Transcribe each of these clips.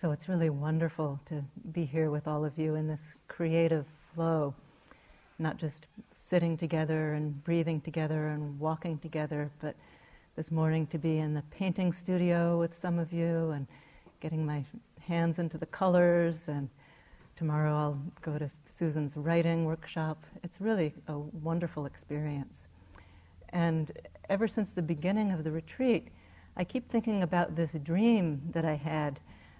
So it's really wonderful to be here with all of you in this creative flow, not just sitting together and breathing together and walking together, but this morning to be in the painting studio with some of you and getting my hands into the colors and tomorrow I'll go to Susan's writing workshop. It's really a wonderful experience. And ever since the beginning of the retreat, I keep thinking about this dream that I had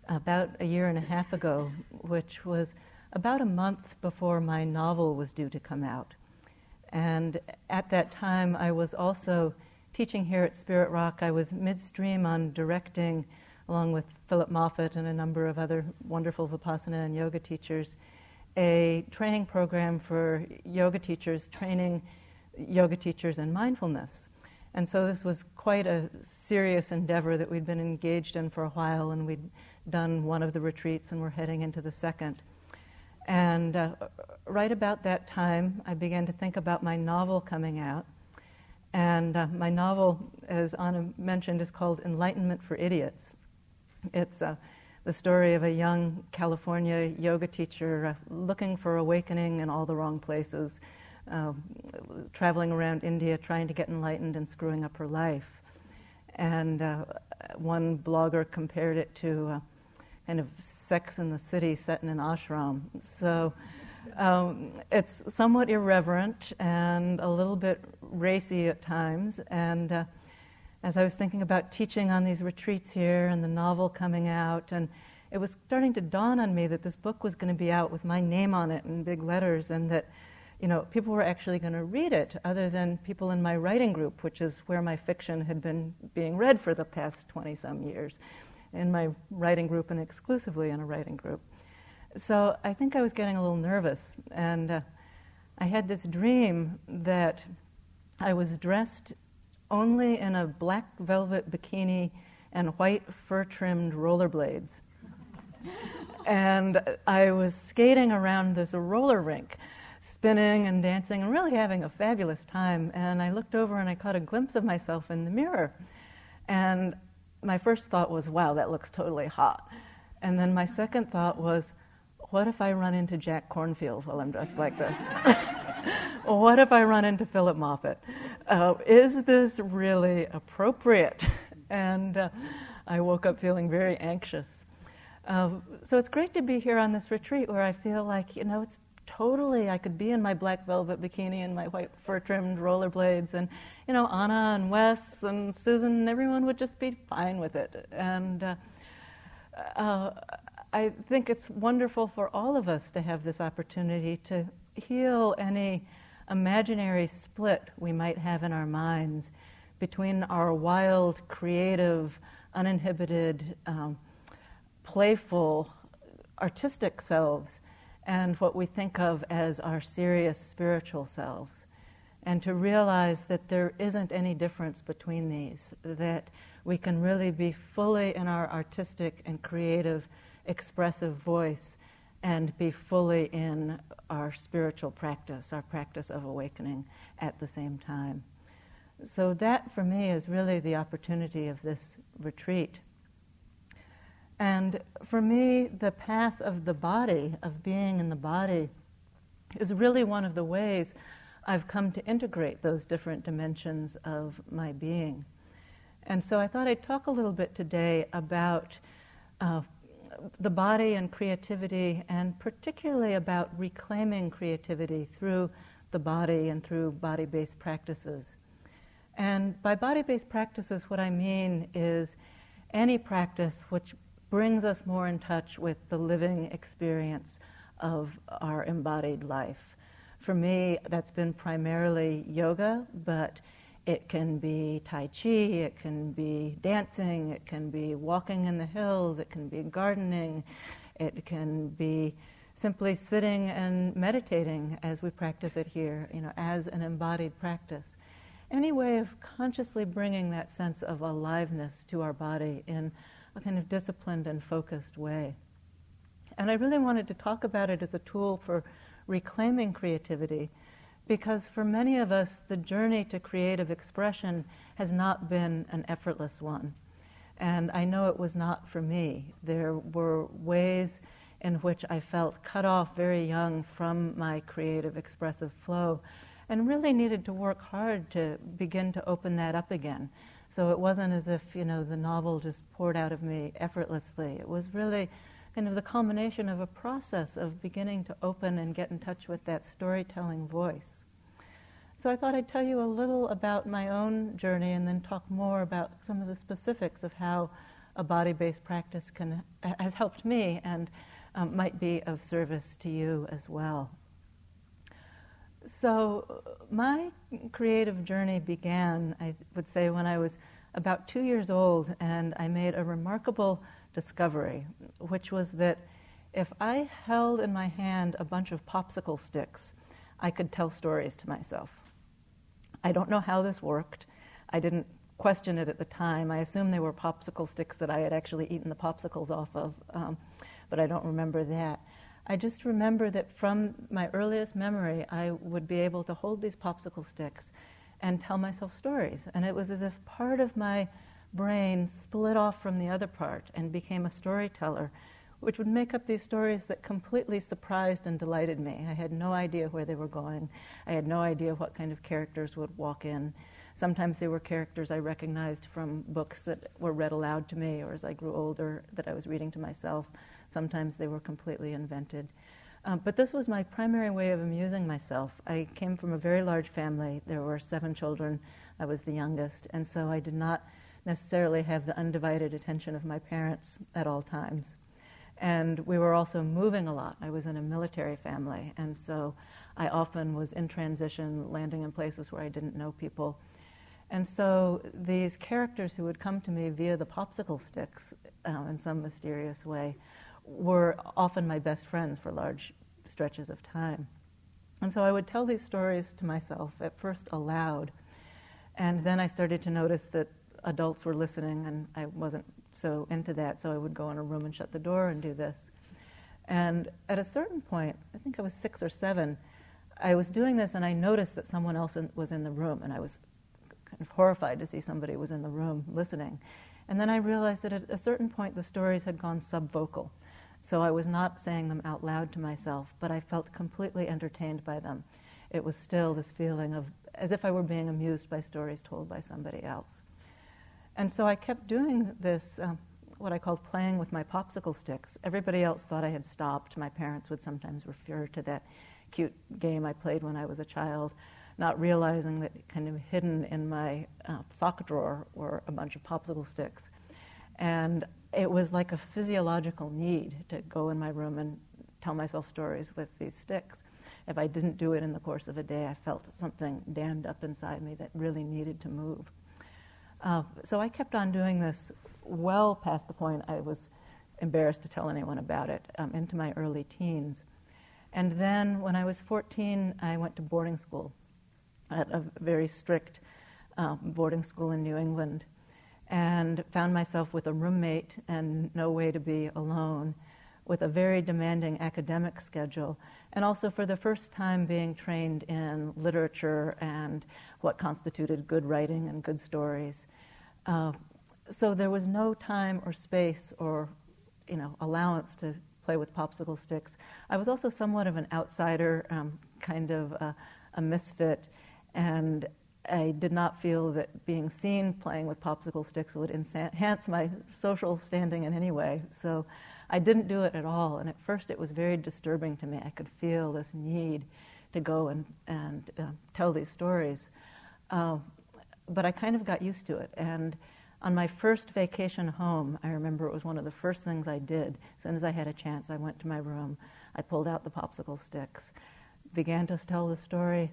about a year and a half ago, which was about a month before my novel was due to come out. And at that time, I was also teaching here at Spirit Rock. I was midstream on directing, along with Philip Moffitt and a number of other wonderful Vipassana and yoga teachers, a training program for yoga teachers, training yoga teachers in mindfulness. And so this was quite a serious endeavor that we'd been engaged in for a while, and we'd done one of the retreats and we're heading into the second. And uh, right about that time, I began to think about my novel coming out. And uh, my novel, as Anna mentioned, is called Enlightenment for Idiots. It's uh, the story of a young California yoga teacher uh, looking for awakening in all the wrong places, uh, traveling around India trying to get enlightened and screwing up her life. And uh, one blogger compared it to kind of sex in the city set in an ashram. So um, it's somewhat irreverent and a little bit racy at times. And uh, as I was thinking about teaching on these retreats here and the novel coming out, and it was starting to dawn on me that this book was going to be out with my name on it in big letters, and that you know people were actually going to read it, other than people in my writing group, which is where my fiction had been being read for the past twenty some years in my writing group and exclusively in a writing group. So I think I was getting a little nervous, and uh, I had this dream that I was dressed only in a black velvet bikini and white fur trimmed rollerblades. and I was skating around this roller rink, spinning and dancing and really having a fabulous time. And I looked over and I caught a glimpse of myself in the mirror. And my first thought was, wow, that looks totally hot. And then my second thought was, what if I run into Jack Kornfield while I'm dressed like this? what if I run into Philip Moffitt? Uh, is this really appropriate? And uh, I woke up feeling very anxious. Uh, so it's great to be here on this retreat where I feel like, you know, it's totally, I could be in my black velvet bikini and my white fur trimmed rollerblades, and, you know, Anna and Wes and Susan, and everyone would just be fine with it. And uh, uh, I think it's wonderful for all of us to have this opportunity to heal any imaginary split we might have in our minds between our wild, creative, uninhibited, um, playful, artistic selves and what we think of as our serious spiritual selves. And to realize that there isn't any difference between these, that we can really be fully in our artistic and creative, expressive voice and be fully in our spiritual practice, our practice of awakening at the same time. So, that for me is really the opportunity of this retreat. And for me, the path of the body, of being in the body, is really one of the ways I've come to integrate those different dimensions of my being. And so I thought I'd talk a little bit today about uh, the body and creativity, and particularly about reclaiming creativity through the body and through body based practices. And by body based practices, what I mean is any practice which brings us more in touch with the living experience of our embodied life. For me, that's been primarily yoga, but it can be Tai Chi, it can be dancing, it can be walking in the hills, it can be gardening, it can be simply sitting and meditating as we practice it here, you know, as an embodied practice. Any way of consciously bringing that sense of aliveness to our body in a kind of disciplined and focused way. And I really wanted to talk about it as a tool for reclaiming creativity because for many of us, the journey to creative expression has not been an effortless one. And I know it was not for me. There were ways in which I felt cut off very young from my creative, expressive flow and really needed to work hard to begin to open that up again. So it wasn't as if, you know, the novel just poured out of me effortlessly. It was really kind of the culmination of a process of beginning to open and get in touch with that storytelling voice. So I thought I'd tell you a little about my own journey and then talk more about some of the specifics of how a body-based practice can, has helped me and um, might be of service to you as well. So, my creative journey began, I would say, when I was about two years old, and I made a remarkable discovery, which was that if I held in my hand a bunch of popsicle sticks, I could tell stories to myself. I don't know how this worked. I didn't question it at the time. I assumed they were popsicle sticks that I had actually eaten the popsicles off of, um, but I don't remember that. I just remember that from my earliest memory, I would be able to hold these popsicle sticks and tell myself stories. And it was as if part of my brain split off from the other part and became a storyteller, which would make up these stories that completely surprised and delighted me. I had no idea where they were going, I had no idea what kind of characters would walk in. Sometimes they were characters I recognized from books that were read aloud to me, or as I grew older, that I was reading to myself. Sometimes they were completely invented. Um, but this was my primary way of amusing myself. I came from a very large family. There were seven children. I was the youngest. And so I did not necessarily have the undivided attention of my parents at all times. And we were also moving a lot. I was in a military family. And so I often was in transition, landing in places where I didn't know people. And so these characters who would come to me via the popsicle sticks uh, in some mysterious way were often my best friends for large stretches of time. And so I would tell these stories to myself, at first aloud, and then I started to notice that adults were listening, and I wasn't so into that, so I would go in a room and shut the door and do this. And at a certain point, I think I was six or seven, I was doing this and I noticed that someone else in, was in the room, and I was kind of horrified to see somebody was in the room listening. And then I realized that at a certain point the stories had gone subvocal. So I was not saying them out loud to myself, but I felt completely entertained by them. It was still this feeling of as if I were being amused by stories told by somebody else. And so I kept doing this, um, what I called playing with my popsicle sticks. Everybody else thought I had stopped. My parents would sometimes refer to that cute game I played when I was a child, not realizing that kind of hidden in my uh, sock drawer were a bunch of popsicle sticks. And it was like a physiological need to go in my room and tell myself stories with these sticks. If I didn't do it in the course of a day, I felt something dammed up inside me that really needed to move. Uh, so I kept on doing this well past the point I was embarrassed to tell anyone about it, um, into my early teens. And then when I was 14, I went to boarding school at a very strict uh, boarding school in New England and found myself with a roommate and no way to be alone, with a very demanding academic schedule, and also for the first time being trained in literature and what constituted good writing and good stories. Uh, so there was no time or space or you know allowance to play with popsicle sticks. I was also somewhat of an outsider, um, kind of a, a misfit, and I did not feel that being seen playing with popsicle sticks would enhance my social standing in any way. So I didn't do it at all. And at first it was very disturbing to me. I could feel this need to go and, and uh, tell these stories. Uh, but I kind of got used to it. And on my first vacation home, I remember it was one of the first things I did. As soon as I had a chance, I went to my room. I pulled out the popsicle sticks, began to tell the story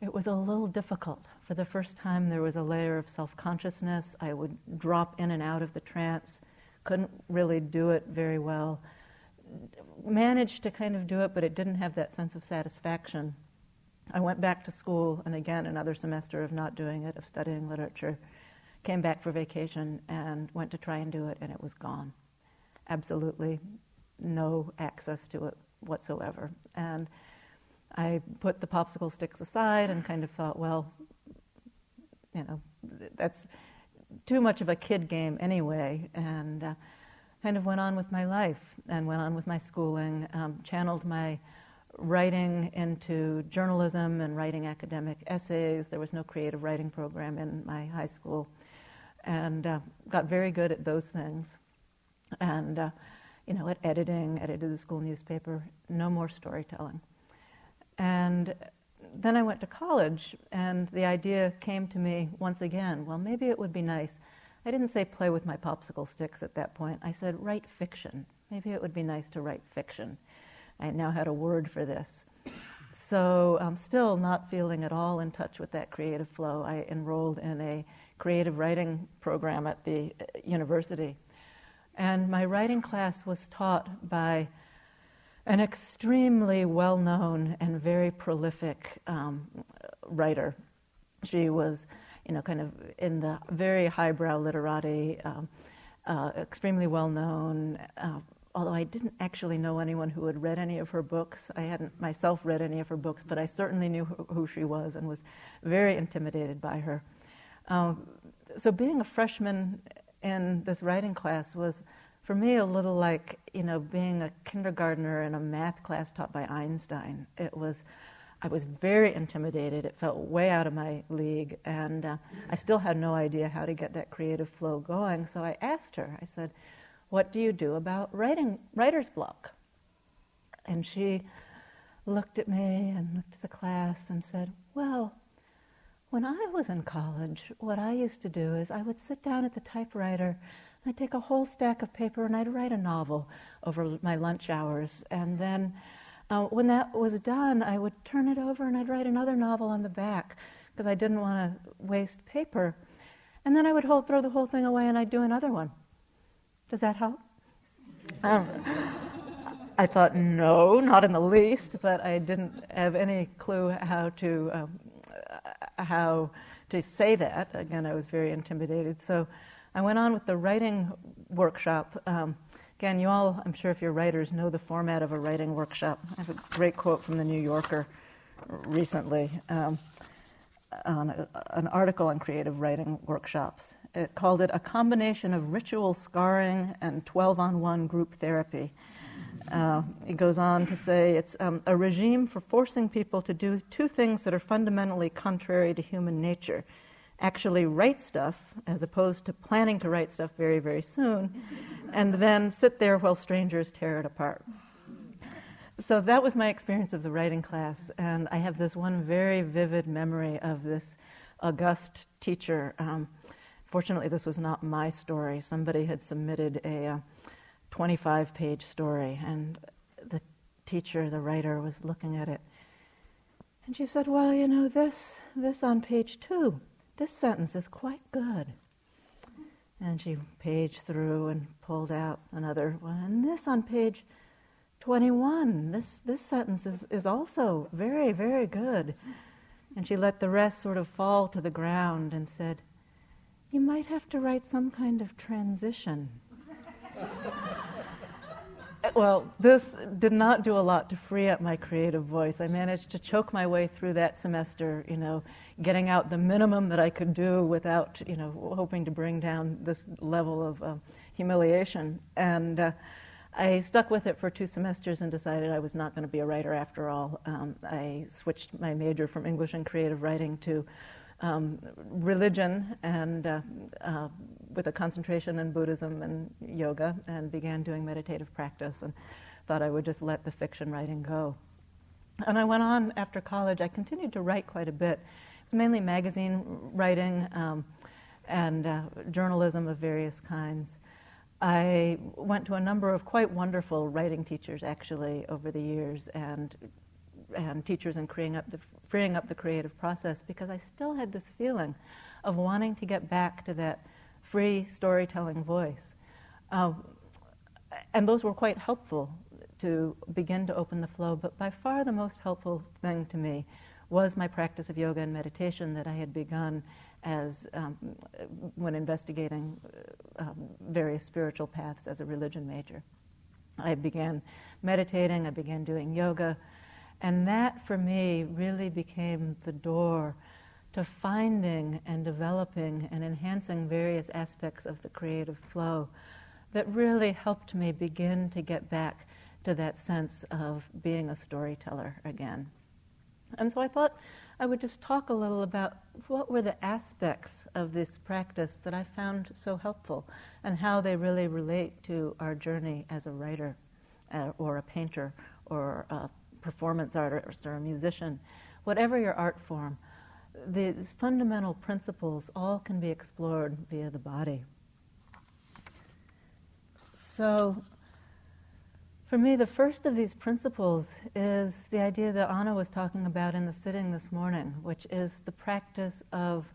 it was a little difficult. For the first time, there was a layer of self consciousness. I would drop in and out of the trance, couldn't really do it very well. Managed to kind of do it, but it didn't have that sense of satisfaction. I went back to school, and again, another semester of not doing it, of studying literature. Came back for vacation and went to try and do it, and it was gone. Absolutely no access to it whatsoever. And I put the popsicle sticks aside and kind of thought, well, you know, that's too much of a kid game anyway, and uh, kind of went on with my life and went on with my schooling, um, channeled my writing into journalism and writing academic essays. There was no creative writing program in my high school, and uh, got very good at those things. And uh, you know, at editing, edited the school newspaper. No more storytelling. And then I went to college, and the idea came to me once again. Well, maybe it would be nice. I didn't say play with my popsicle sticks at that point. I said write fiction. Maybe it would be nice to write fiction. I now had a word for this. So I'm still not feeling at all in touch with that creative flow. I enrolled in a creative writing program at the uh, university. And my writing class was taught by an extremely well known and very prolific um, writer. She was, you know, kind of in the very highbrow literati, um, uh, extremely well known. Uh, although I didn't actually know anyone who had read any of her books. I hadn't myself read any of her books, but I certainly knew who she was and was very intimidated by her. Um, so being a freshman in this writing class was for me a little like you know being a kindergartner in a math class taught by Einstein. It was I was very intimidated. It felt way out of my league, and uh, I still had no idea how to get that creative flow going. So I asked her. I said, "What do you do about writing writer's block?" And she looked at me and looked at the class and said, "Well." When I was in college, what I used to do is I would sit down at the typewriter I'd take a whole stack of paper and I'd write a novel over my lunch hours. And then uh, when that was done, I would turn it over and I'd write another novel on the back because I didn't want to waste paper. And then I would hold, throw the whole thing away and I'd do another one. Does that help? Um, I thought, no, not in the least, but I didn't have any clue how to um, how to say that. Again, I was very intimidated. So I went on with the writing workshop. Um, again, you all, I'm sure if you're writers, know the format of a writing workshop. I have a great quote from the New Yorker recently um, on a, an article on creative writing workshops. It called it a combination of ritual scarring and 12 on 1 group therapy. Uh, it goes on to say it's um, a regime for forcing people to do two things that are fundamentally contrary to human nature actually write stuff as opposed to planning to write stuff very, very soon, and then sit there while strangers tear it apart. So that was my experience of the writing class, and I have this one very vivid memory of this august teacher. Um, fortunately, this was not my story. Somebody had submitted a 25 uh, page story, and the teacher, the writer, was looking at it. And she said, Well, you know, this, this on page two this sentence is quite good. And she paged through and pulled out another one. And this on page 21, this, this sentence is, is also very, very good. And she let the rest sort of fall to the ground and said, You might have to write some kind of transition. well, this did not do a lot to free up my creative voice. I managed to choke my way through that semester, you know, getting out the minimum that I could do without, you know, hoping to bring down this level of uh, humiliation. And uh, I stuck with it for two semesters and decided I was not going to be a writer after all. Um, I switched my major from English and creative writing to um, religion and uh, uh, with a concentration in Buddhism and yoga, and began doing meditative practice, and thought I would just let the fiction writing go. And I went on after college. I continued to write quite a bit. It's mainly magazine writing um, and uh, journalism of various kinds. I went to a number of quite wonderful writing teachers actually over the years and and teachers and freeing up the freeing up the creative process because I still had this feeling of wanting to get back to that free storytelling voice. Um, and those were quite helpful to begin to open the flow, but by far the most helpful thing to me was my practice of yoga and meditation that I had begun as um, when investigating uh, um, various spiritual paths as a religion major. I began meditating, I began doing yoga, and that for me really became the door to finding and developing and enhancing various aspects of the creative flow that really helped me begin to get back to that sense of being a storyteller again. And so I thought I would just talk a little about what were the aspects of this practice that I found so helpful and how they really relate to our journey as a writer uh, or a painter or a performance artist or a musician. Whatever your art form, these fundamental principles all can be explored via the body. So, for me, the first of these principles is the idea that Anna was talking about in the sitting this morning, which is the practice of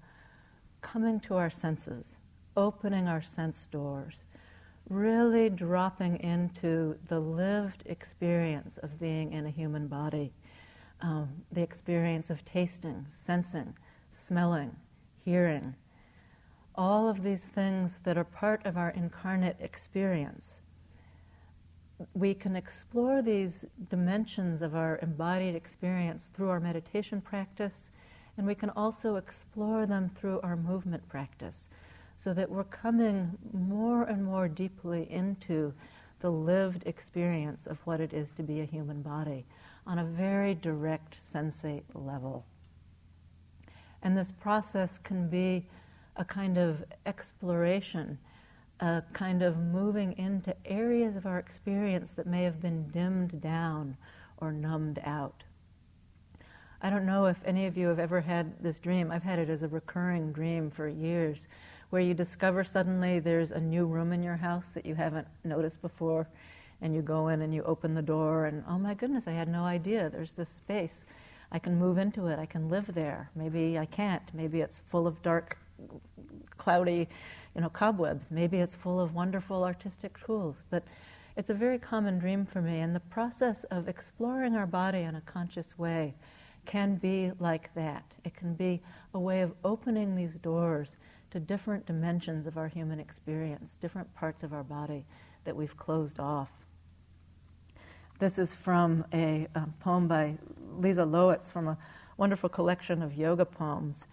coming to our senses, opening our sense doors, really dropping into the lived experience of being in a human body, um, the experience of tasting, sensing, smelling, hearing, all of these things that are part of our incarnate experience. We can explore these dimensions of our embodied experience through our meditation practice, and we can also explore them through our movement practice, so that we're coming more and more deeply into the lived experience of what it is to be a human body on a very direct sensate level. And this process can be a kind of exploration a kind of moving into areas of our experience that may have been dimmed down or numbed out. I don't know if any of you have ever had this dream. I've had it as a recurring dream for years, where you discover suddenly there's a new room in your house that you haven't noticed before, and you go in and you open the door, and oh my goodness, I had no idea there's this space. I can move into it, I can live there. Maybe I can't. Maybe it's full of dark, cloudy you know, cobwebs. Maybe it's full of wonderful artistic tools, but it's a very common dream for me. And the process of exploring our body in a conscious way can be like that. It can be a way of opening these doors to different dimensions of our human experience, different parts of our body that we've closed off. This is from a, a poem by Leza Lowitz from a wonderful collection of yoga poems.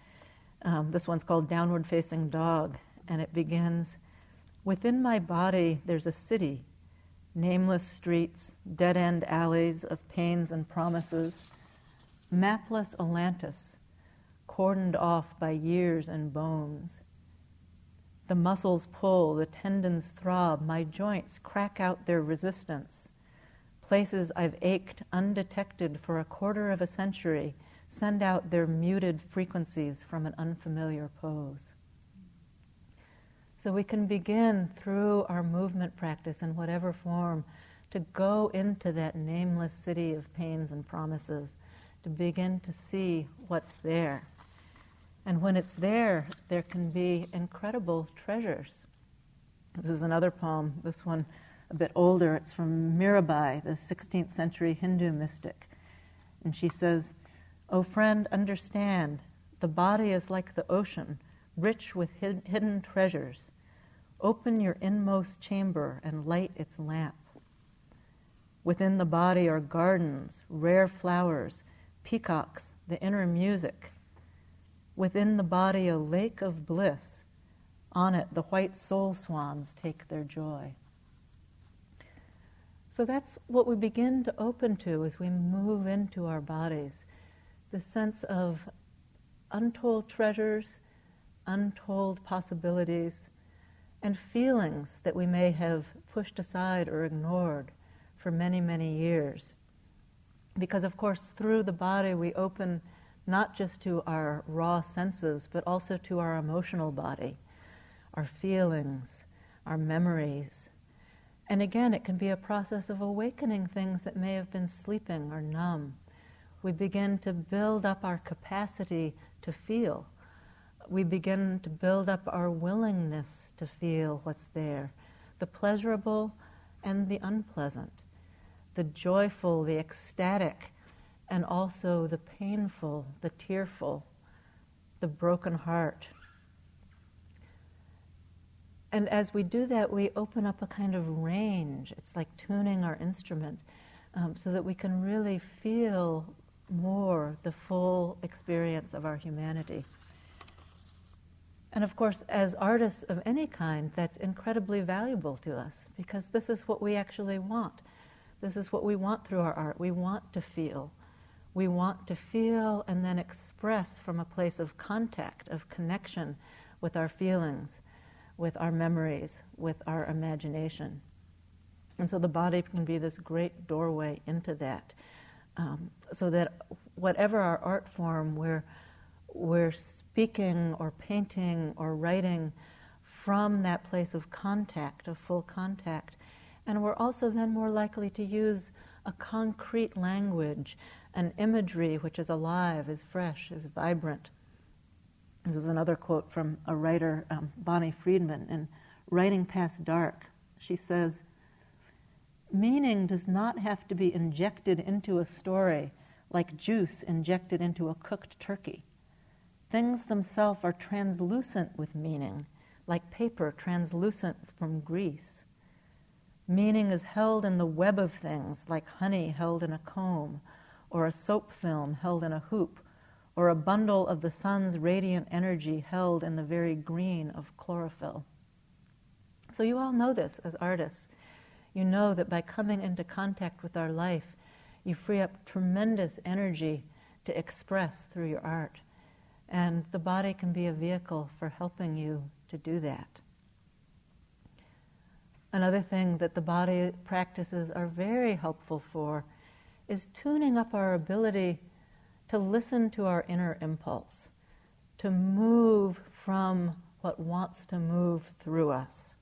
Um, this one's called Downward Facing Dog and it begins Within my body, there's a city, nameless streets, dead end alleys of pains and promises, mapless Atlantis, cordoned off by years and bones. The muscles pull, the tendons throb, my joints crack out their resistance. Places I've ached undetected for a quarter of a century send out their muted frequencies from an unfamiliar pose. So we can begin through our movement practice in whatever form to go into that nameless city of pains and promises, to begin to see what's there. And when it's there, there can be incredible treasures. This is another poem, this one a bit older. It's from Mirabai, the 16th century Hindu mystic. And she says, O friend, understand, the body is like the ocean rich with hid- hidden treasures. Open your inmost chamber and light its lamp. Within the body are gardens, rare flowers, peacocks, the inner music. Within the body, a lake of bliss. On it, the white soul swans take their joy. So that's what we begin to open to as we move into our bodies the sense of untold treasures untold possibilities, and feelings that we may have pushed aside or ignored for many, many years. Because, of course, through the body we open not just to our raw senses, but also to our emotional body, our feelings, our memories. And again, it can be a process of awakening things that may have been sleeping or numb. We begin to build up our capacity to feel we begin to build up our willingness to feel what's there the pleasurable and the unpleasant, the joyful, the ecstatic, and also the painful, the tearful, the broken heart. And as we do that, we open up a kind of range. It's like tuning our instrument um, so that we can really feel more the full experience of our humanity. And of course, as artists of any kind, that's incredibly valuable to us because this is what we actually want. This is what we want through our art. We want to feel. We want to feel and then express from a place of contact, of connection with our feelings, with our memories, with our imagination. And so the body can be this great doorway into that. Um, so that whatever our art form, we're, we're speaking or painting or writing from that place of contact, of full contact. And we're also then more likely to use a concrete language, an imagery which is alive, is fresh, is vibrant. This is another quote from a writer, um, Bonnie Friedman, in Writing Past Dark. She says, Meaning does not have to be injected into a story like juice injected into a cooked turkey. Things themselves are translucent with meaning, like paper translucent from grease. Meaning is held in the web of things, like honey held in a comb, or a soap film held in a hoop, or a bundle of the sun's radiant energy held in the very green of chlorophyll. So, you all know this as artists. You know that by coming into contact with our life, you free up tremendous energy to express through your art. And the body can be a vehicle for helping you to do that. Another thing that the body practices are very helpful for is tuning up our ability to listen to our inner impulse, to move from what wants to move through us.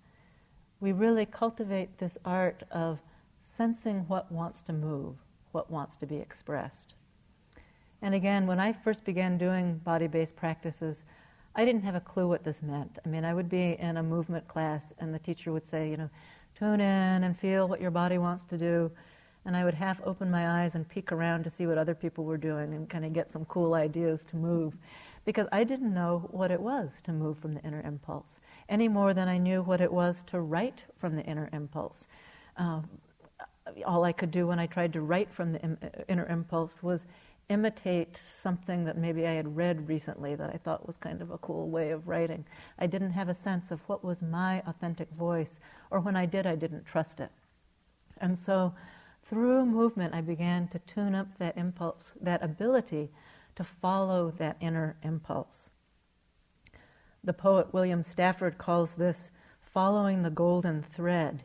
We really cultivate this art of sensing what wants to move, what wants to be expressed. And again, when I first began doing body based practices, I didn't have a clue what this meant. I mean, I would be in a movement class, and the teacher would say, you know, tune in and feel what your body wants to do. And I would half open my eyes and peek around to see what other people were doing and kind of get some cool ideas to move. Because I didn't know what it was to move from the inner impulse, any more than I knew what it was to write from the inner impulse. Um, all I could do when I tried to write from the inner impulse was imitate something that maybe I had read recently that I thought was kind of a cool way of writing. I didn't have a sense of what was my authentic voice, or when I did, I didn't trust it. And so through movement, I began to tune up that impulse, that ability to follow that inner impulse. The poet William Stafford calls this following the golden thread,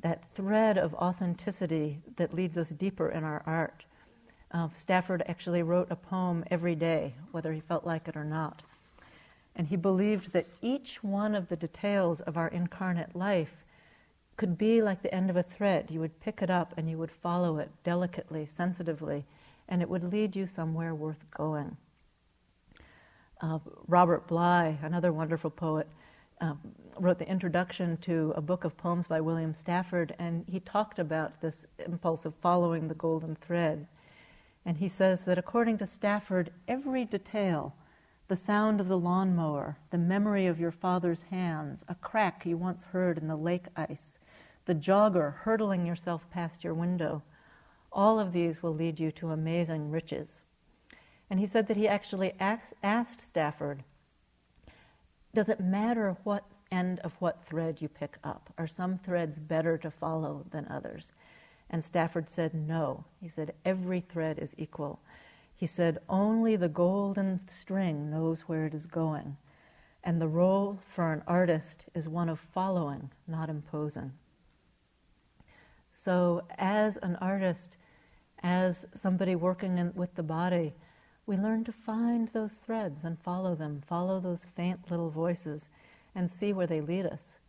that thread of authenticity that leads us deeper in our art uh, Stafford actually wrote a poem every day, whether he felt like it or not. And he believed that each one of the details of our incarnate life could be like the end of a thread. You would pick it up and you would follow it delicately, sensitively, and it would lead you somewhere worth going. Uh, Robert Bly, another wonderful poet, um, wrote the introduction to a book of poems by William Stafford, and he talked about this impulse of following the golden thread. And he says that according to Stafford, every detail the sound of the lawnmower, the memory of your father's hands, a crack you once heard in the lake ice, the jogger hurtling yourself past your window all of these will lead you to amazing riches. And he said that he actually asked, Stafford, Does it matter what end of what thread you pick up? Are some threads better to follow than others? And Stafford said, No. He said, Every thread is equal. He said, Only the golden string knows where it is going. And the role for an artist is one of following, not imposing. So, as an artist, as somebody working in, with the body, we learn to find those threads and follow them, follow those faint little voices, and see where they lead us.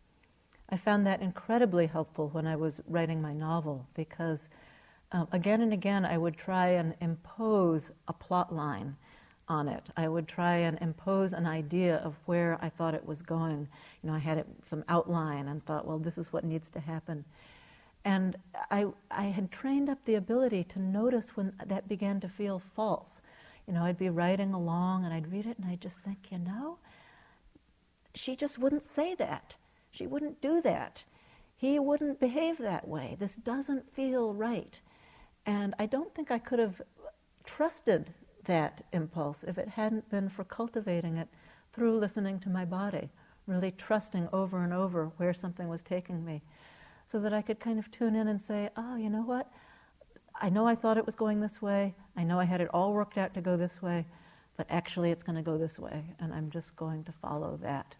I found that incredibly helpful when I was writing my novel because um, again and again I would try and impose a plot line on it. I would try and impose an idea of where I thought it was going. You know, I had it, some outline and thought, well, this is what needs to happen. And I, I had trained up the ability to notice when that began to feel false. You know, I'd be writing along and I'd read it and I'd just think, you know, she just wouldn't say that. She wouldn't do that. He wouldn't behave that way. This doesn't feel right. And I don't think I could have trusted that impulse if it hadn't been for cultivating it through listening to my body, really trusting over and over where something was taking me, so that I could kind of tune in and say, oh, you know what? I know I thought it was going this way. I know I had it all worked out to go this way, but actually it's going to go this way, and I'm just going to follow that.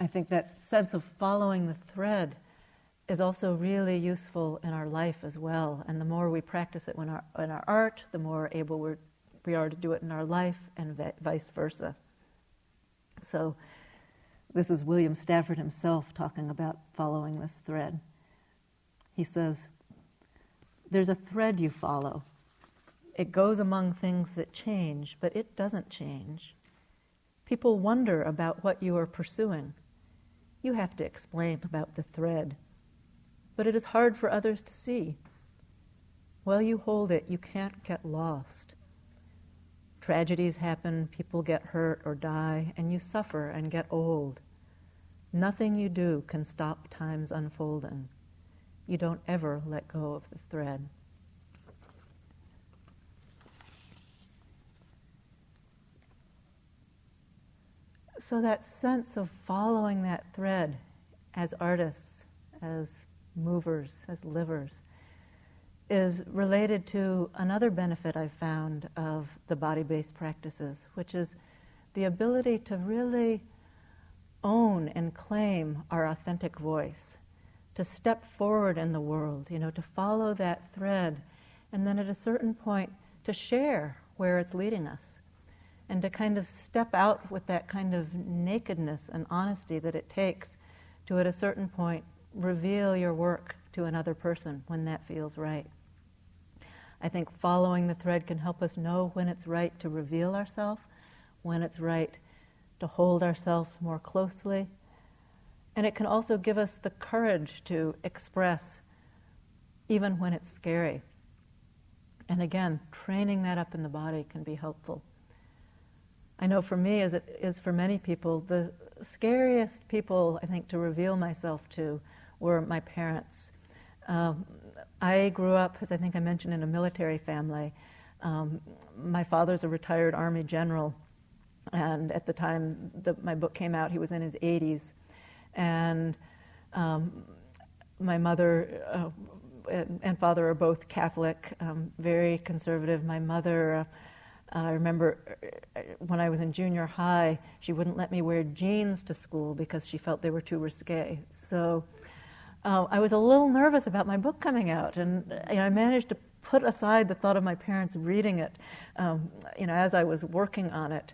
I think that sense of following the thread is also really useful in our life as well. And the more we practice it in our, in our art, the more able we're, we are to do it in our life, and vice versa. So, this is William Stafford himself talking about following this thread. He says, There's a thread you follow. It goes among things that change, but it doesn't change. People wonder about what you are pursuing. You have to explain about the thread. But it is hard for others to see. While you hold it, you can't get lost. Tragedies happen, people get hurt or die, and you suffer and get old. Nothing you do can stop time's unfolding. You don't ever let go of the thread. So, that sense of following that thread as artists, as movers, as livers, is related to another benefit I've found of the body based practices, which is the ability to really own and claim our authentic voice, to step forward in the world, you know, to follow that thread, and then at a certain point to share where it's leading us, and to kind of step out with that kind of nakedness and honesty that it takes to, at a certain point, reveal your work to another person when that feels right. I think following the thread can help us know when it's right to reveal ourselves, when it's right to hold ourselves more closely. And it can also give us the courage to express even when it's scary. And again, training that up in the body can be helpful. I know for me, as it is for many people, the scariest people I think to reveal myself to were my parents. Um, I grew up, as I think I mentioned, in a military family. Um, my father's a retired Army general, and at the time the, my book came out, he was in his 80s. And um, my mother uh, and, and, father are both Catholic, um, very conservative. My mother, uh, I remember uh, when I was in junior high, she wouldn't let me wear jeans to school because she felt they were too risque. So uh, I was a little nervous about my book coming out, and you know, I managed to put aside the thought of my parents reading it, um, you know, as I was working on it.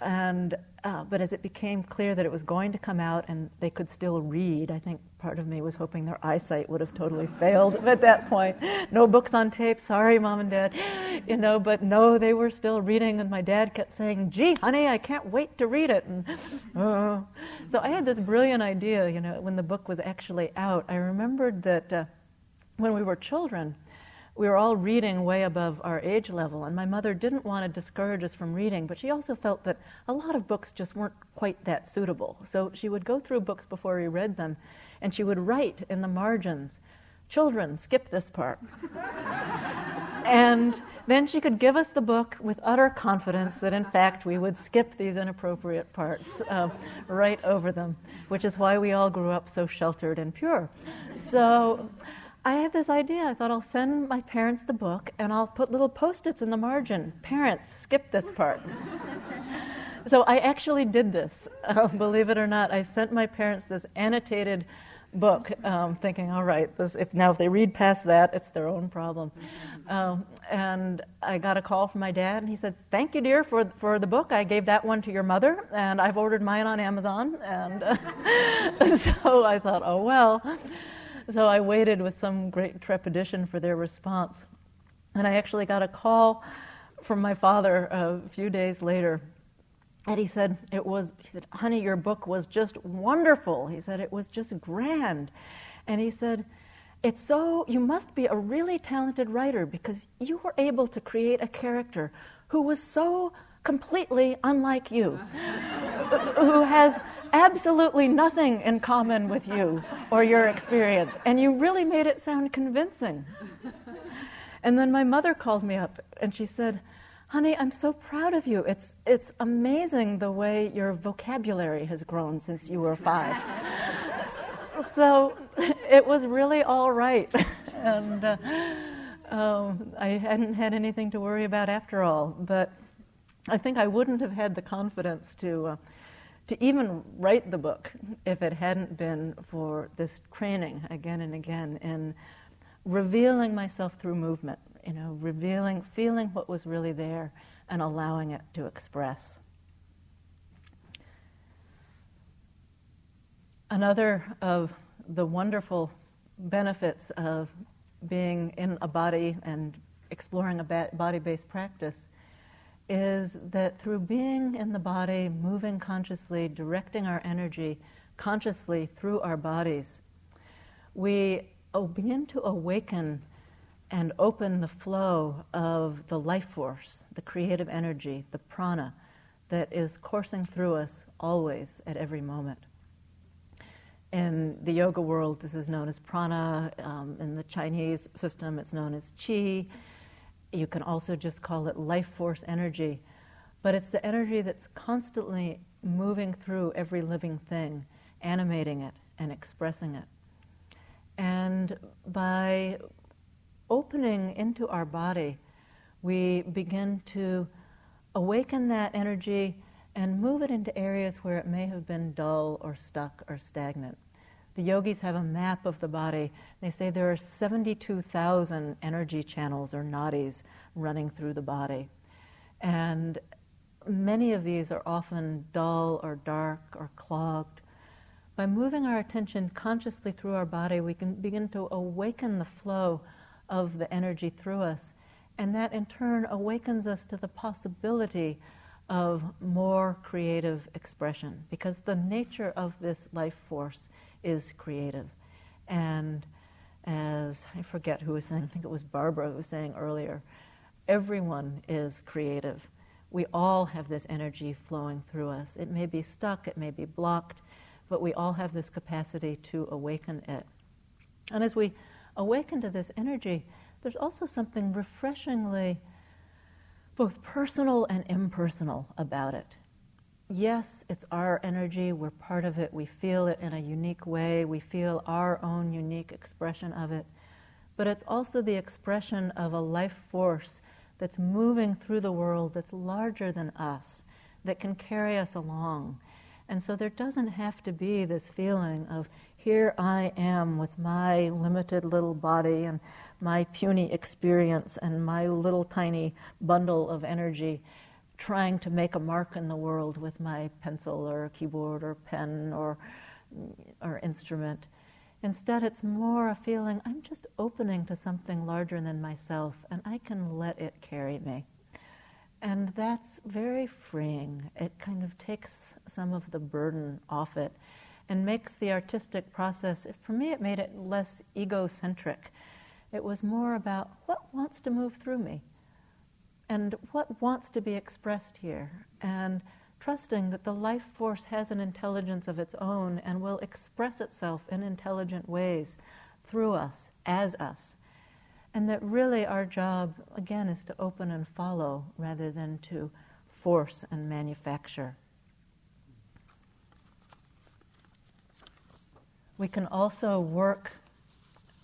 And uh, but as it became clear that it was going to come out and they could still read, I think part of me was hoping their eyesight would have totally failed at that point. No books on tape. Sorry, mom and dad. You know, but no, they were still reading, and my dad kept saying, "Gee, honey, I can't wait to read it." And uh, so I had this brilliant idea. You know, when the book was actually out, I remembered that uh, when we were children we were all reading way above our age level, and my mother didn't want to discourage us from reading, but she also felt that a lot of books just weren't quite that suitable. So she would go through books before we read them, and she would write in the margins, Children, skip this part. and then she could give us the book with utter confidence that, in fact, we would skip these inappropriate parts uh, right over them, which is why we all grew up so sheltered and pure. So, I had this idea. I thought I'll send my parents the book and I'll put little post its in the margin. Parents, skip this part. so I actually did this, uh, believe it or not. I sent my parents this annotated book, um, thinking, all right, this, if, now if they read past that, it's their own problem. Um, and I got a call from my dad, and he said, "Thank you, dear, for for the book. I gave that one to your mother, and I've ordered mine on Amazon." And uh, so I thought, oh well. So I waited with some great trepidation for their response. And I actually got a call from my father a few days later. And he said, it was, he said, honey, your book was just wonderful. He said, it was just grand. And he said, it's so, you must be a really talented writer because you were able to create a character who was so completely unlike you, who has absolutely nothing in common with you or your experience. And you really made it sound convincing. And then my mother called me up and she said, honey, I'm so proud of you. It's, it's amazing the way your vocabulary has grown since you were five. so it was really all right. and uh, um, I hadn't had anything to worry about after all. But I think I wouldn't have had the confidence to, uh, to even write the book if it hadn't been for this training again and again in revealing myself through movement you know, revealing, feeling what was really there and allowing it to express. Another of the wonderful benefits of being in a body and exploring a body based practice is that through being in the body, moving consciously, directing our energy consciously through our bodies, we begin to awaken and open the flow of the life force, the creative energy, the prana that is coursing through us always at every moment. In the yoga world, this is known as prana. Um, in the Chinese system, it's known as qi. You can also just call it life force energy. But it's the energy that's constantly moving through every living thing, animating it and expressing it. And by opening into our body, we begin to awaken that energy and move it into areas where it may have been dull or stuck or stagnant. The yogis have a map of the body. They say there are 72,000 energy channels or nadis running through the body. And many of these are often dull or dark or clogged. By moving our attention consciously through our body, we can begin to awaken the flow of the energy through us. And that in turn awakens us to the possibility of more creative expression because the nature of this life force is creative. And as I forget who was saying, I think it was Barbara who was saying earlier, everyone is creative. We all have this energy flowing through us. It may be stuck, it may be blocked, but we all have this capacity to awaken it. And as we awaken to this energy, there's also something refreshingly both personal and impersonal about it. Yes, it's our energy, we're part of it, we feel it in a unique way, we feel our own unique expression of it, but it's also the expression of a life force that's moving through the world that's larger than us, that can carry us along. And so there doesn't have to be this feeling of here I am with my limited little body and my puny experience and my little tiny bundle of energy trying to make a mark in the world with my pencil or keyboard or pen or, or instrument. Instead, it's more a feeling I'm just opening to something larger than myself and I can let it carry me. And that's very freeing. It kind of takes some of the burden off it and makes the artistic process, for me, it made it less egocentric. It was more about what wants to move through me and what wants to be expressed here, and trusting that the life force has an intelligence of its own and will express itself in intelligent ways through us, as us. And that really our job, again, is to open and follow rather than to force and manufacture. We can also work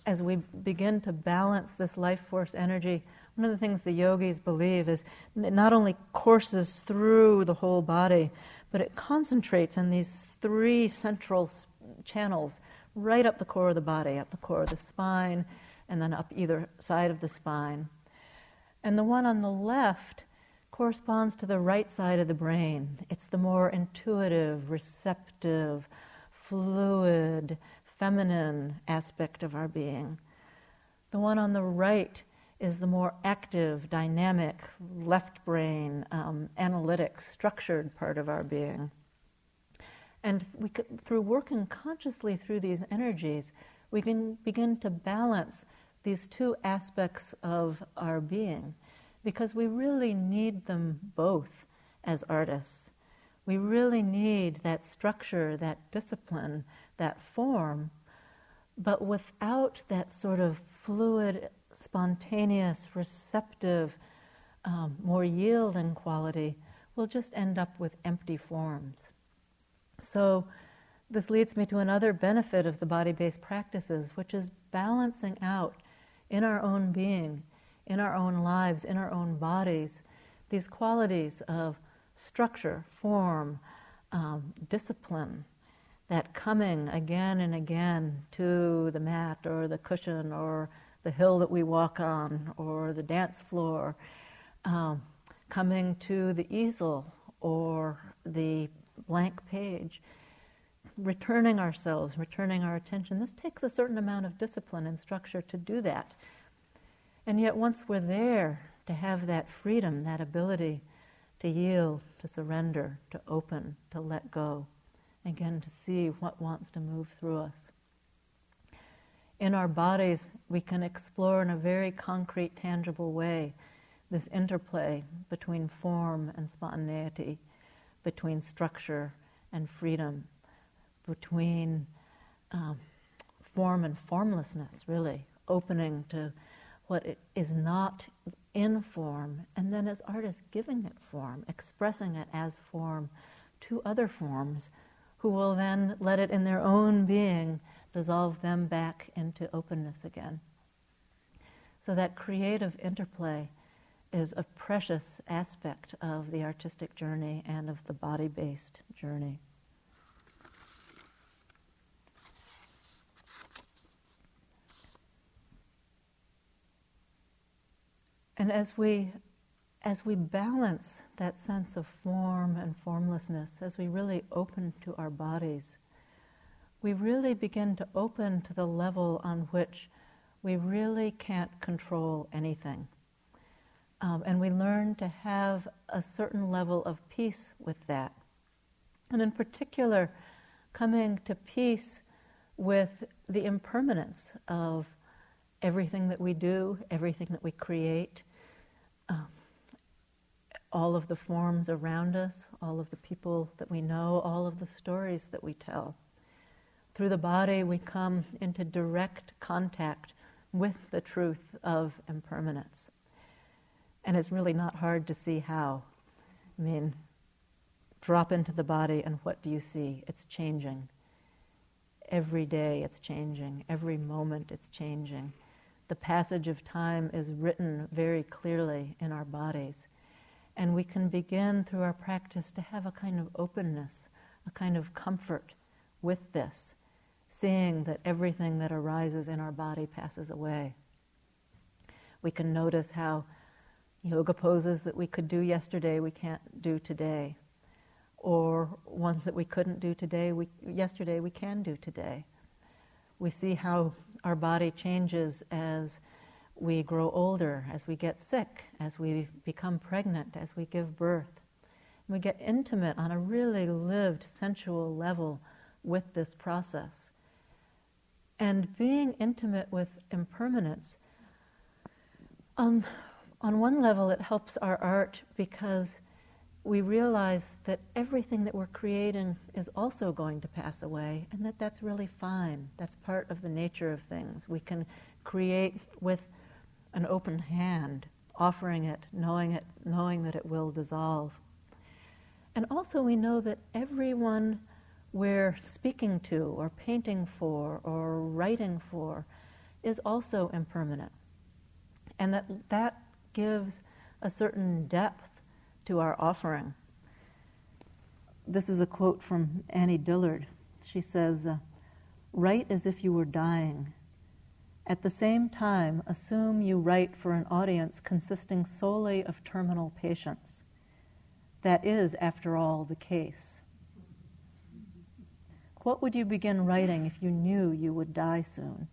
as we begin to balance this life force energy. One of the things the yogis believe is it not only courses through the whole body, but it concentrates in these three central channels right up the core of the body, up the core of the spine, and then up either side of the spine. And the one on the left corresponds to the right side of the brain. It's the more intuitive, receptive, fluid, feminine aspect of our being. The one on the right is the more active, dynamic, left brain, um, analytic, structured part of our being. And we could, through working consciously through these energies, we can begin to balance these two aspects of our being because we really need them both as artists. We really need that structure, that discipline, that form, but without that sort of fluid, spontaneous, receptive, um, more yielding quality, we'll just end up with empty forms. So, this leads me to another benefit of the body based practices, which is balancing out in our own being, in our own lives, in our own bodies, these qualities of structure, form, um, discipline, that coming again and again to the mat or the cushion or the hill that we walk on or the dance floor, um, coming to the easel or the blank page, returning ourselves, returning our attention. This takes a certain amount of discipline and structure to do that. And yet, once we're there, to have that freedom, that ability to yield, to surrender, to open, to let go, again, to see what wants to move through us. In our bodies, we can explore in a very concrete, tangible way this interplay between form and spontaneity, between structure and freedom, between um, form and formlessness, really, opening to what is not in form, and then as artists giving it form, expressing it as form to other forms, who will then let it in their own being dissolve them back into openness again. So that creative interplay is a precious aspect of the artistic journey and of the body based journey. And as we as we balance that sense of form and formlessness, as we really open to our bodies, we really begin to open to the level on which we really can't control anything. Um, and we learn to have a certain level of peace with that. And in particular, coming to peace with the impermanence of everything that we do, everything that we create, um, all of the forms around us, all of the people that we know, all of the stories that we tell. Through the body, we come into direct contact with the truth of impermanence. And it's really not hard to see how. I mean, drop into the body, and what do you see? It's changing. Every day it's changing. Every moment it's changing. The passage of time is written very clearly in our bodies. And we can begin through our practice to have a kind of openness, a kind of comfort with this, seeing that everything that arises in our body passes away. We can notice how yoga poses that we could do yesterday we can't do today, or ones that we couldn't do today we, yesterday we can do today. We see how our body changes as we grow older, as we get sick, as we become pregnant, as we give birth. And We get intimate on a really lived, sensual level with this process. And being intimate with impermanence, on, on one level, it helps our art because we realize that everything that we're creating is also going to pass away, and that that's really fine. That's part of the nature of things. We can create with an open hand, offering it, knowing it, knowing that it will dissolve. And also, we know that everyone we're speaking to, or painting for, or writing for, is also impermanent, and that that gives a certain depth to our offering. This is a quote from Annie Dillard. She says, uh, Write as if you were dying at the same time, assume you write for an audience consisting solely of terminal patients. That is, after all, the case. What would you begin writing if you knew you would die soon?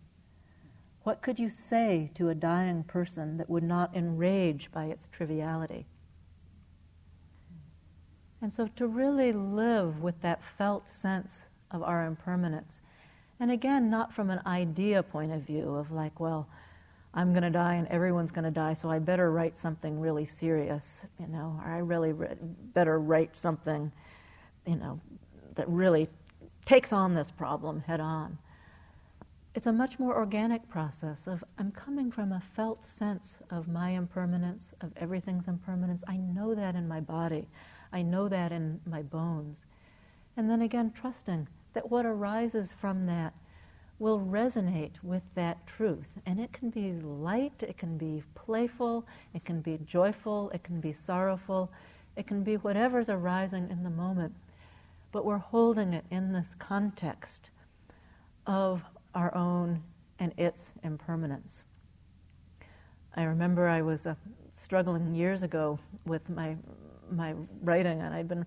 What could you say to a dying person that would not enrage by its triviality? And so to really live with that felt sense of our impermanence and again, not from an idea point of view of like, well, I'm going to die and everyone's going to die, so I better write something really serious, you know, or I really re- better write something, you know, that really takes on this problem head on. it's a much more organic process of I'm coming from a felt sense of my impermanence, of everything's impermanence. I know that in my body. I know that in my bones. And then again, trusting that what arises from that will resonate with that truth. And it can be light, it can be playful, it can be joyful, it can be sorrowful, it can be whatever's arising in the moment. But we're holding it in this context of our own and its impermanence. I remember I was uh, struggling years ago with my my writing, and I'd been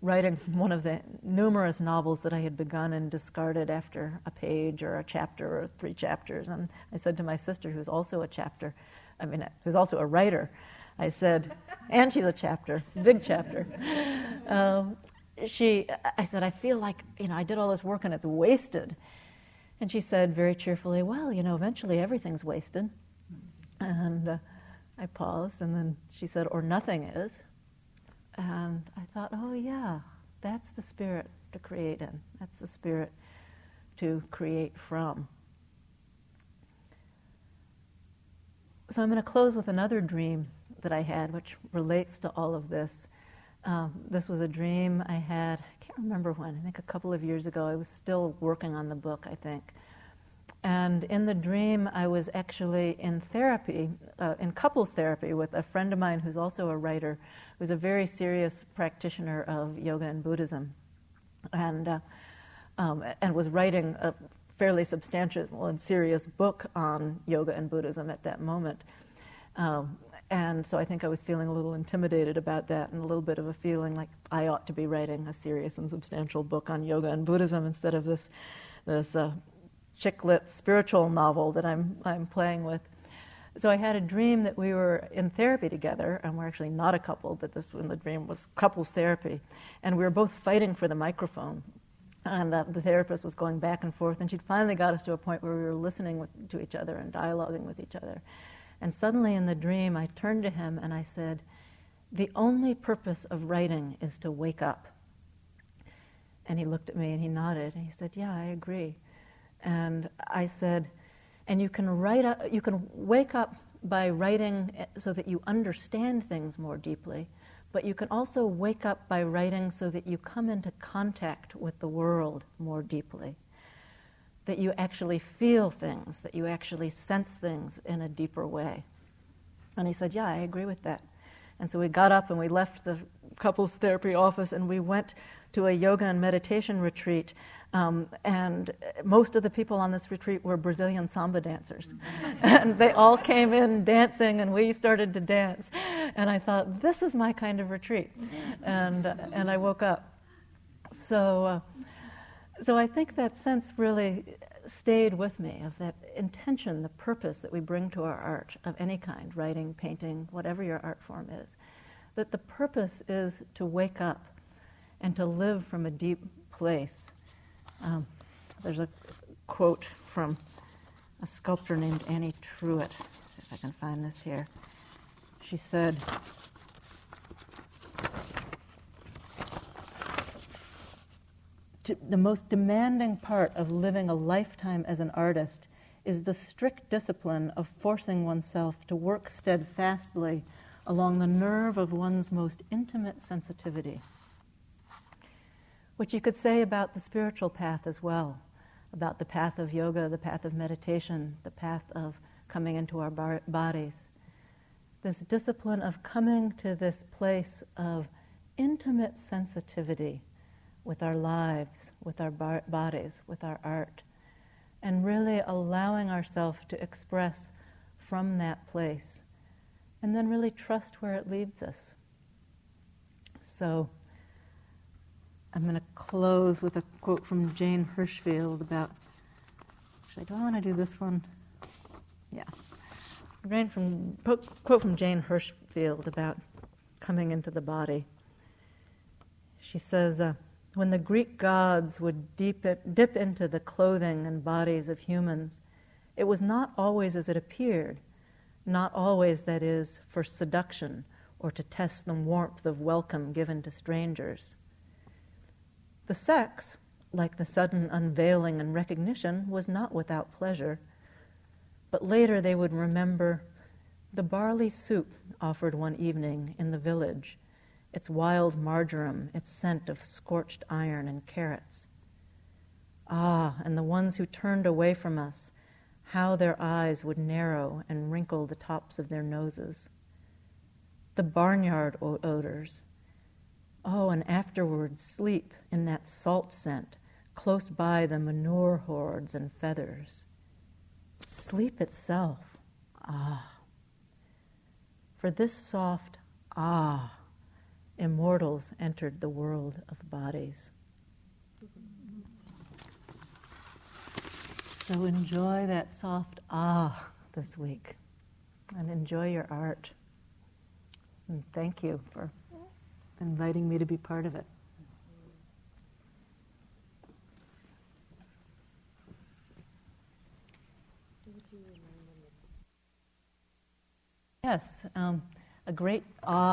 writing one of the numerous novels that I had begun and discarded after a page or a chapter or three chapters. And I said to my sister, who's also a chapter, I mean, who's also a writer, I said, and she's a chapter, big chapter. Um, she, I said, I feel like, you know, I did all this work and it's wasted. And she said very cheerfully, Well, you know, eventually everything's wasted. And uh, I paused, and then she said, Or nothing is. And I thought, Oh, yeah, that's the spirit to create in. That's the spirit to create from. So I'm going to close with another dream that I had, which relates to all of this. Um, this was a dream I had, I can't remember when, I think a couple of years ago. I was still working on the book, I think. And in the dream, I was actually in therapy, uh, in couples therapy, with a friend of mine who's also a writer, who's a very serious practitioner of yoga and Buddhism, and uh, um, and was writing a fairly substantial and serious book on yoga and Buddhism at that moment. Um, and so I think I was feeling a little intimidated about that and a little bit of a feeling like I ought to be writing a serious and substantial book on yoga and Buddhism instead of this, this uh, chick lit spiritual novel that I'm, I'm playing with. So I had a dream that we were in therapy together, and we're actually not a couple, but this in the dream was couples therapy, and we were both fighting for the microphone. And uh, the therapist was going back and forth, and she'd finally got us to a point where we were listening with, to each other and dialoguing with each other. And suddenly in the dream, I turned to him and I said, The only purpose of writing is to wake up. And he looked at me and he nodded and he said, Yeah, I agree. And I said, And you can write up, you can wake up by writing so that you understand things more deeply, but you can also wake up by writing so that you come into contact with the world more deeply that you actually feel things, that you actually sense things in a deeper way. And he said, Yeah, I agree with that. And so we got up and we left the couples therapy office and we went to a yoga and meditation retreat. Um, and most of the people on this retreat were Brazilian samba dancers. and they all came in dancing and we started to dance. And I thought, this is my kind of retreat. And, and I woke up. So, uh, so I think that sense really stayed with me of that intention, the purpose that we bring to our art of any kind, writing, painting, whatever your art form is. That the purpose is to wake up and to live from a deep place. Um, there's a quote from a sculptor named Annie Truitt. See if I can find this here. She said, the most demanding part of living a lifetime as an artist is the strict discipline of forcing oneself to work steadfastly along the nerve of one's most intimate sensitivity. Which you could say about the spiritual path as well, about the path of yoga, the path of meditation, the path of coming into our bar- bodies. This discipline of coming to this place of intimate sensitivity with our lives, with our bar- bodies, with our art, and really allowing ourselves to express from that place, and then really trust where it leads us. So, I'm going to close with a quote from Jane Hirshfield about. Actually, do I want to do this one? Yeah. From, quote from Jane Hirshfield about coming into the body. She says, uh, when the Greek gods would deep it, dip into the clothing and bodies of humans, it was not always as it appeared, not always, that is, for seduction or to test the warmth of welcome given to strangers. The sex, like the sudden unveiling and recognition, was not without pleasure. But later they would remember the barley soup offered one evening in the village, its wild marjoram, its scent of scorched iron and carrots. Ah, and the ones who turned away from us, how their eyes would narrow and wrinkle the tops of their noses. The barnyard odors. Oh, and afterwards sleep in that salt scent close by the manure hordes and feathers. Sleep itself, ah. For this soft ah, immortals entered the world of bodies. So enjoy that soft ah this week and enjoy your art. And thank you for inviting me to be part of it. Yes, um, a great awe.